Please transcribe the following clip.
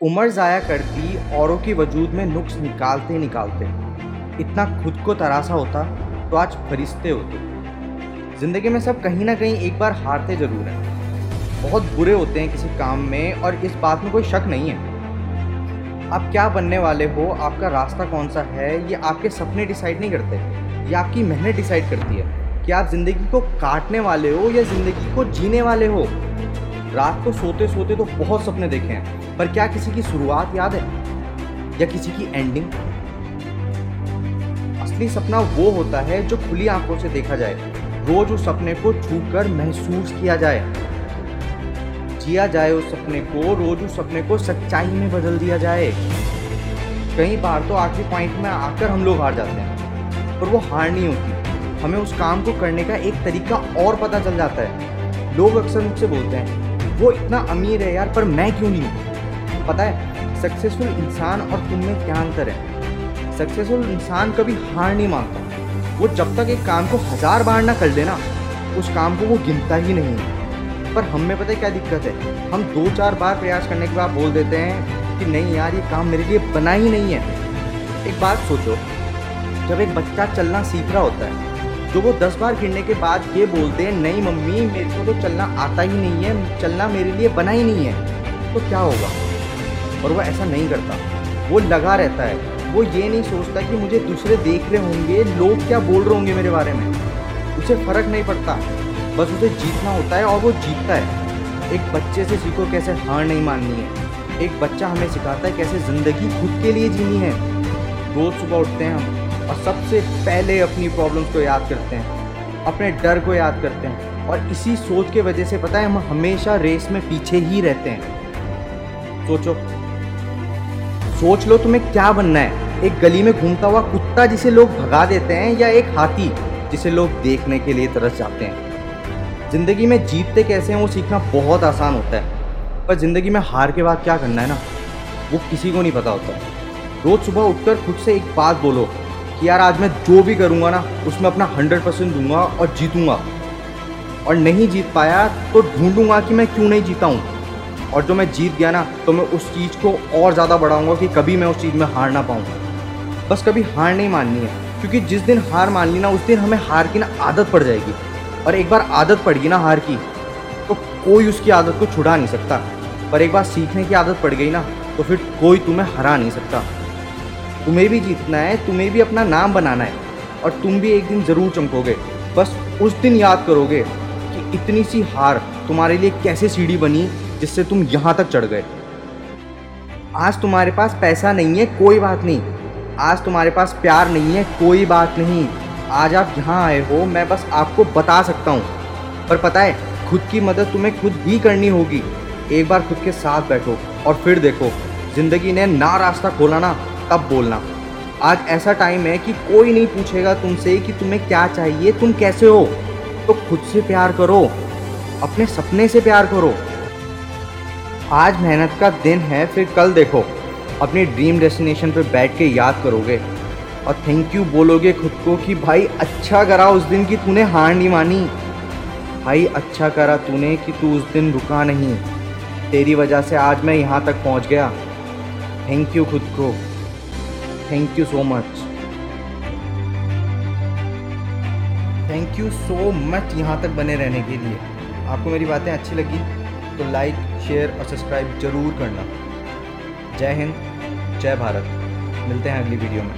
उम्र ज़ाया करती, औरों के वजूद में नुक्स निकालते निकालते। इतना खुद को तरासा होता तो आज फरिश्ते होते। ज़िंदगी में सब कहीं ना कहीं एक बार हारते ज़रूर हैं। बहुत बुरे होते हैं किसी काम में, और इस बात में कोई शक नहीं है। आप क्या बनने वाले हो? आपका रास्ता कौन सा है? ये आपके सपने डिसाइड नहीं करते। ये आपकी मेहनत डिसाइड करती है। कि आप ज़िंदगी को काटने वाले हो या ज़िंदगी को जीने वाले हो? रात को सोते सोते तो बहुत सपने देखे हैं, पर क्या किसी की शुरुआत याद है? या किसी की एंडिंग असली सपना वो होता है जो खुली आँखों से देखा जाए। रोज उस सपने को छू कर महसूस किया जाए। जिया जाए उस सपने को, रोज उस सपने को सच्चाई में बदल दिया जाए। कई बार तो आखिरी पॉइंट में आकर हम लोग हार जाते हैं, पर वो हार नहीं होती। हमें उस काम को करने का एक तरीका और पता चल जाता है। लोग अक्सर मुझसे बोलते हैं वो इतना अमीर है यार, पर मैं क्यों नहीं हूँ? पता है सक्सेसफुल इंसान और तुम में क्या अंतर है? सक्सेसफुल इंसान कभी हार नहीं मानता। वो जब तक एक काम को हज़ार बार ना कर लेना, उस काम को वो गिनता ही नहीं पर हम में पता है क्या दिक्कत है? हम दो चार बार प्रयास करने के बाद बोल देते हैं कि नहीं यार, ये काम मेरे लिए बना ही नहीं है। एक बात सोचो, जब एक बच्चा चलना सीख रहा होता है जो वो दस बार गिरने के बाद ये बोलते हैं, नहीं मम्मी, मेरे को तो चलना आता ही नहीं है, चलना मेरे लिए बना ही नहीं है। तो क्या होगा? और वो ऐसा नहीं करता। वो लगा रहता है। वो ये नहीं सोचता कि मुझे दूसरे देख रहे होंगे, लोग क्या बोल रहे होंगे मेरे बारे में। उसे फ़र्क नहीं पड़ता। बस उसे जीतना होता है और वो जीतता है। एक बच्चे से सीखो कैसे हार नहीं माननी है। एक बच्चा हमें सिखाता है कैसे ज़िंदगी खुद के लिए जीनी है। रोज़ सुबह उठते हैं हम। और सबसे पहले अपनी प्रॉब्लम्स को याद करते हैं, अपने डर को याद करते हैं और इसी सोच के वजह से पता है हम हमेशा रेस में पीछे ही रहते हैं। सोचो। सोच लो तुम्हें क्या बनना है। एक गली में घूमता हुआ कुत्ता जिसे लोग भगा देते हैं या एक हाथी जिसे लोग देखने के लिए तरस जाते हैं। ज़िंदगी में जीतते कैसे हैं वो सीखना बहुत आसान होता है। पर ज़िंदगी में हार के बाद क्या करना है ना? वो किसी को नहीं पता होता। रोज़ सुबह उठकर खुद से एक बात बोलो कि यार, आज मैं जो भी करूँगा ना, उसमें अपना हंड्रेड परसेंट दूँगा और जीतूँगा। और नहीं जीत पाया तो ढूंढूँगा कि मैं क्यों नहीं जीता हूँ और जो मैं जीत गया ना तो मैं उस चीज़ को और ज़्यादा बढ़ाऊँगा कि कभी मैं उस चीज़ में हार ना पाऊँ। बस कभी हार नहीं माननी है, क्योंकि जिस दिन हार मान ली ना, उस दिन हमें हार की ना आदत पड़ जाएगी। और एक बार आदत पड़ गई ना हार की तो कोई उसकी आदत को छुड़ा नहीं सकता। पर एक बार सीखने की आदत पड़ गई ना तो फिर कोई तुम्हें हरा नहीं सकता। तुम्हें भी जीतना है, तुम्हें भी अपना नाम बनाना है और तुम भी एक दिन ज़रूर चमकोगे। बस उस दिन याद करोगे कि इतनी सी हार तुम्हारे लिए कैसे सीढ़ी बनी जिससे तुम यहाँ तक चढ़ गए। आज तुम्हारे पास पैसा नहीं है, कोई बात नहीं। आज तुम्हारे पास प्यार नहीं है, कोई बात नहीं। आज आप यहाँ आए हो, मैं बस आपको बता सकता हूँ। पर पता है, खुद की मदद तुम्हें खुद ही करनी होगी। एक बार खुद के साथ बैठो और फिर देखो, ज़िंदगी ने ना रास्ता खोला ना। तब बोलना। आज ऐसा टाइम है कि कोई नहीं पूछेगा तुमसे कि तुम्हें क्या चाहिए, तुम कैसे हो? तो खुद से प्यार करो, अपने सपने से प्यार करो। आज मेहनत का दिन है, फिर कल देखो। अपनी ड्रीम डेस्टिनेशन पर बैठ के याद करोगे। और थैंक यू बोलोगे खुद को कि भाई अच्छा करा उस दिन की तूने हार नहीं मानी। भाई अच्छा करा तूने कि तू उस दिन रुका नहीं। तेरी वजह से आज मैं यहाँ तक पहुँच गया। थैंक यू खुद को। Thank you so much thank you so much यहाँ तक बने रहने के लिए। आपको मेरी बातें अच्छी लगी तो लाइक शेयर और सब्सक्राइब ज़रूर करना। जय हिंद, जय भारत। मिलते हैं अगली वीडियो में।